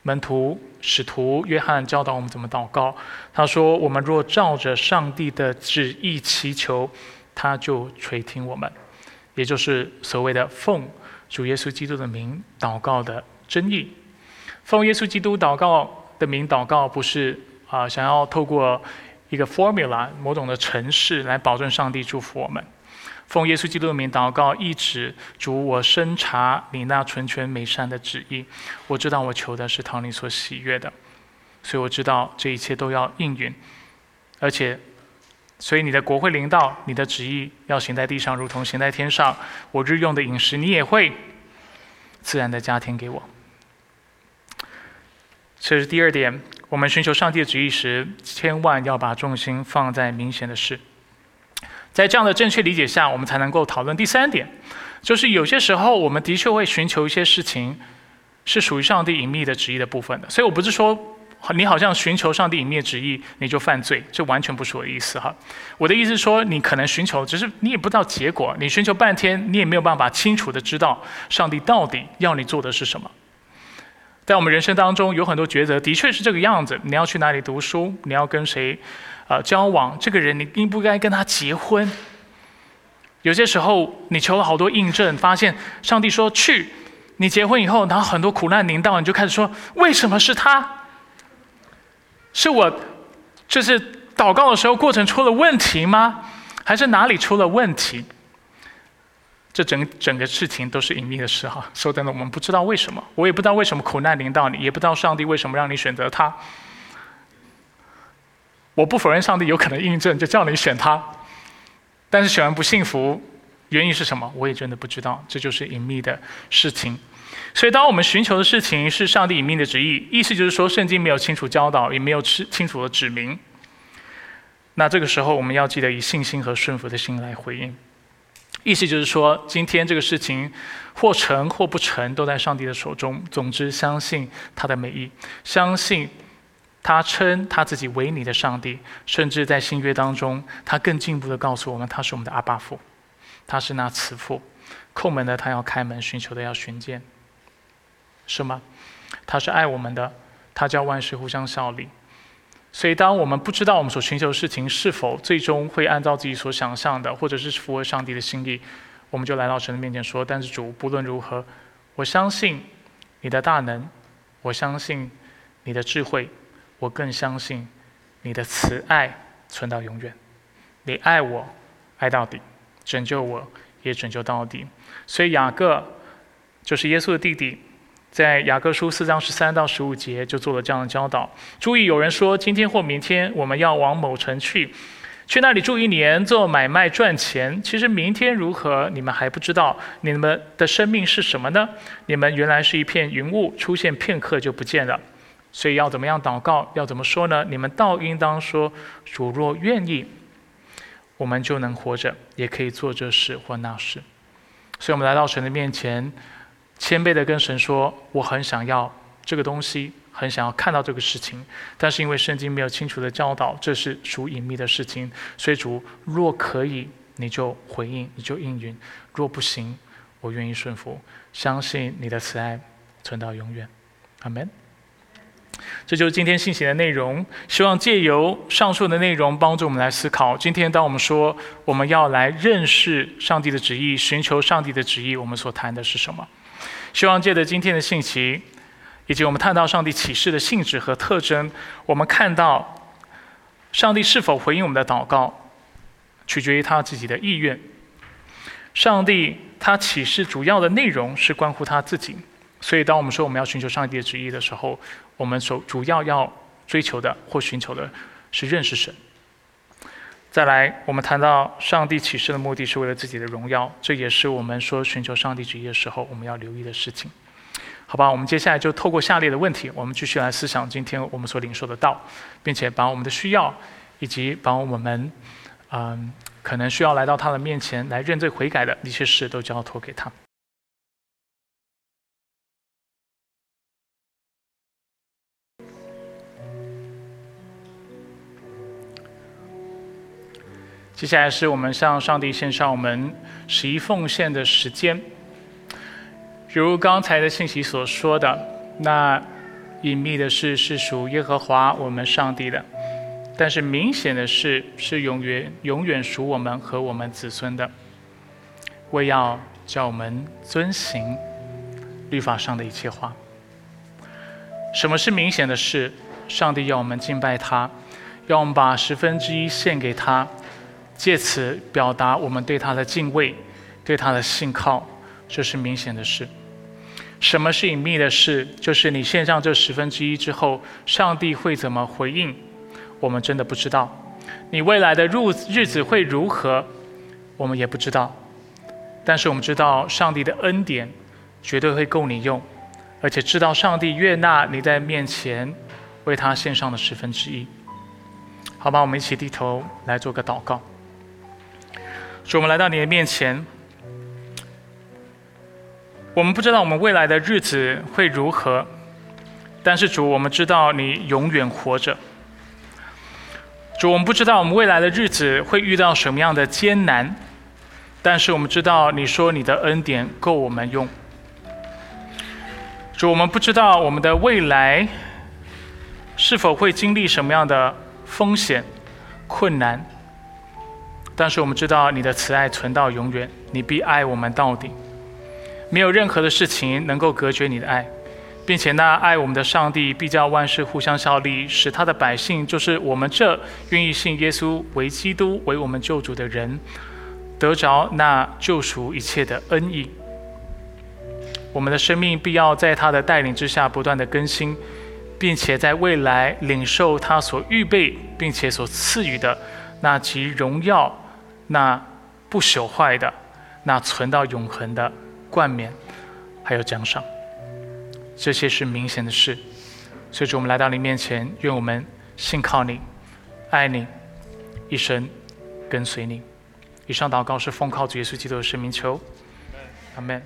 [SPEAKER 1] 门徒使徒约翰教导我们怎么祷告。他说：“我们若照着上帝的旨意祈求，他就垂听我们。”也就是所谓的奉主耶稣基督的名祷告的真意。奉耶稣基督祷告的名祷告，不是啊想要透过一个 formula 某种的程式来保证上帝祝福我们。奉耶稣基督的名祷告，一直主，我深察你那纯全美善的旨意。我知道我求的是讨你所喜悦的，所以我知道这一切都要应允。而且，所以你的国会临到，你的旨意要行在地上，如同行在天上。我日用的饮食，你也会自然的加添给我。这是第二点，我们寻求上帝的旨意时，千万要把重心放在明显的事。在这样的正确理解下，我们才能够讨论第三点，就是有些时候我们的确会寻求一些事情，是属于上帝隐秘的旨意的部分的。所以我不是说你好像寻求上帝隐秘的旨意你就犯罪，这完全不是我的意思哈。我的意思是说，你可能寻求，只是你也不知道结果，你寻求半天，你也没有办法清楚的知道上帝到底要你做的是什么。在我们人生当中，有很多抉择，的确是这个样子。你要去哪里读书？你要跟谁？呃，交往这个人，你应不应该跟他结婚？有些时候，你求了好多印证，发现上帝说去，你结婚以后，然后很多苦难临到，你就开始说：为什么是他？是我，就是祷告的时候过程出了问题吗？还是哪里出了问题？这整整个事情都是隐秘的事哈。说真的，我们不知道为什么，我也不知道为什么苦难临到你，也不知道上帝为什么让你选择他。我不否认上帝有可能印证，就叫你选他，但是选完不幸福，原因是什么？我也真的不知道，这就是隐秘的事情。所以，当我们寻求的事情是上帝隐秘的旨意，意思就是说，圣经没有清楚教导，也没有清清楚的指明。那这个时候，我们要记得以信心和顺服的心来回应。意思就是说，今天这个事情或成或不成，都在上帝的手中。总之，相信他的美意，相信。他称他自己为你的上帝，甚至在新约当中，他更进一步的告诉我们，他是我们的阿爸父，他是那慈父，叩门的他要开门，寻求的要寻见，是吗？他是爱我们的，他叫万事互相效力。所以，当我们不知道我们所寻求的事情是否最终会按照自己所想象的，或者是符合上帝的心意，我们就来到神的面前说：“但是主，不论如何，我相信你的大能，我相信你的智慧。”我更相信你的慈爱存到永远，你爱我爱到底，拯救我也拯救到底。所以雅各就是耶稣的弟弟，在雅各书四章十三到十五节就做了这样的教导。注意，有人说今天或明天我们要往某城去，去那里住一年做买卖赚钱。其实明天如何，你们还不知道。你们的生命是什么呢？你们原来是一片云雾，出现片刻就不见了。所以要怎么样祷告？要怎么说呢？你们倒应当说：“主若愿意，我们就能活着，也可以做这事或那事。”所以，我们来到神的面前，谦卑的跟神说：“我很想要这个东西，很想要看到这个事情，但是因为圣经没有清楚的教导，这是属隐秘的事情。所以，主若可以，你就回应，你就应允；若不行，我愿意顺服，相信你的慈爱存到永远。”阿门。这就是今天信息的内容。希望借由上述的内容，帮助我们来思考。今天，当我们说我们要来认识上帝的旨意，寻求上帝的旨意，我们所谈的是什么？希望借着今天的信息，以及我们探到上帝启示的性质和特征，我们看到上帝是否回应我们的祷告，取决于他自己的意愿。上帝他启示主要的内容是关乎他自己。所以，当我们说我们要寻求上帝的旨意的时候，我们所主要要追求的或寻求的是认识神。再来，我们谈到上帝启示的目的是为了自己的荣耀，这也是我们说寻求上帝旨意的时候我们要留意的事情。好吧，我们接下来就透过下列的问题，我们继续来思想今天我们所领受的道，并且把我们的需要，以及把我们，嗯，可能需要来到他的面前来认罪悔改的一些事，都交托给他。接下来是我们向上帝献上我们十一奉献的时间。如刚才的信息所说的，那隐秘的事是属耶和华我们上帝的，但是明显的事是永远永远属我们和我们子孙的。为要叫我们遵行律法上的一切话。什么是明显的事？上帝要我们敬拜他，要我们把十分之一献给他，借此表达我们对他的敬畏，对他的信靠。这是明显的事。什么是隐秘的事？就是你献上这十分之一之后，上帝会怎么回应？我们真的不知道。你未来的日日子会如何？我们也不知道。但是我们知道，上帝的恩典绝对会够你用，而且知道上帝悦纳你在面前为他献上的十分之一。好吧，我们一起低头来做个祷告。主，我们来到你的面前。我们不知道我们未来的日子会如何，但是主，我们知道你永远活着。主，我们不知道我们未来的日子会遇到什么样的艰难，但是我们知道你说你的恩典够我们用。主，我们不知道我们的未来是否会经历什么样的风险、困难，但是我们知道你的慈爱存到永远，你必爱我们到底。没有任何的事情能够隔绝你的爱，并且那爱我们的上帝必叫万事互相效力，使他的百姓，就是我们这愿意信耶稣为基督为我们救主的人，得着那救赎一切的恩义。我们的生命必要在他的带领之下不断的更新，并且在未来领受他所预备并且所赐予的那极荣耀、那不朽坏的、那存到永恒的。冠冕，还有奖赏，这些是明显的事。所以，主我们来到你面前，愿我们信靠你，爱你，一生跟随你。以上祷告是奉靠主耶稣基督的圣名求，阿门。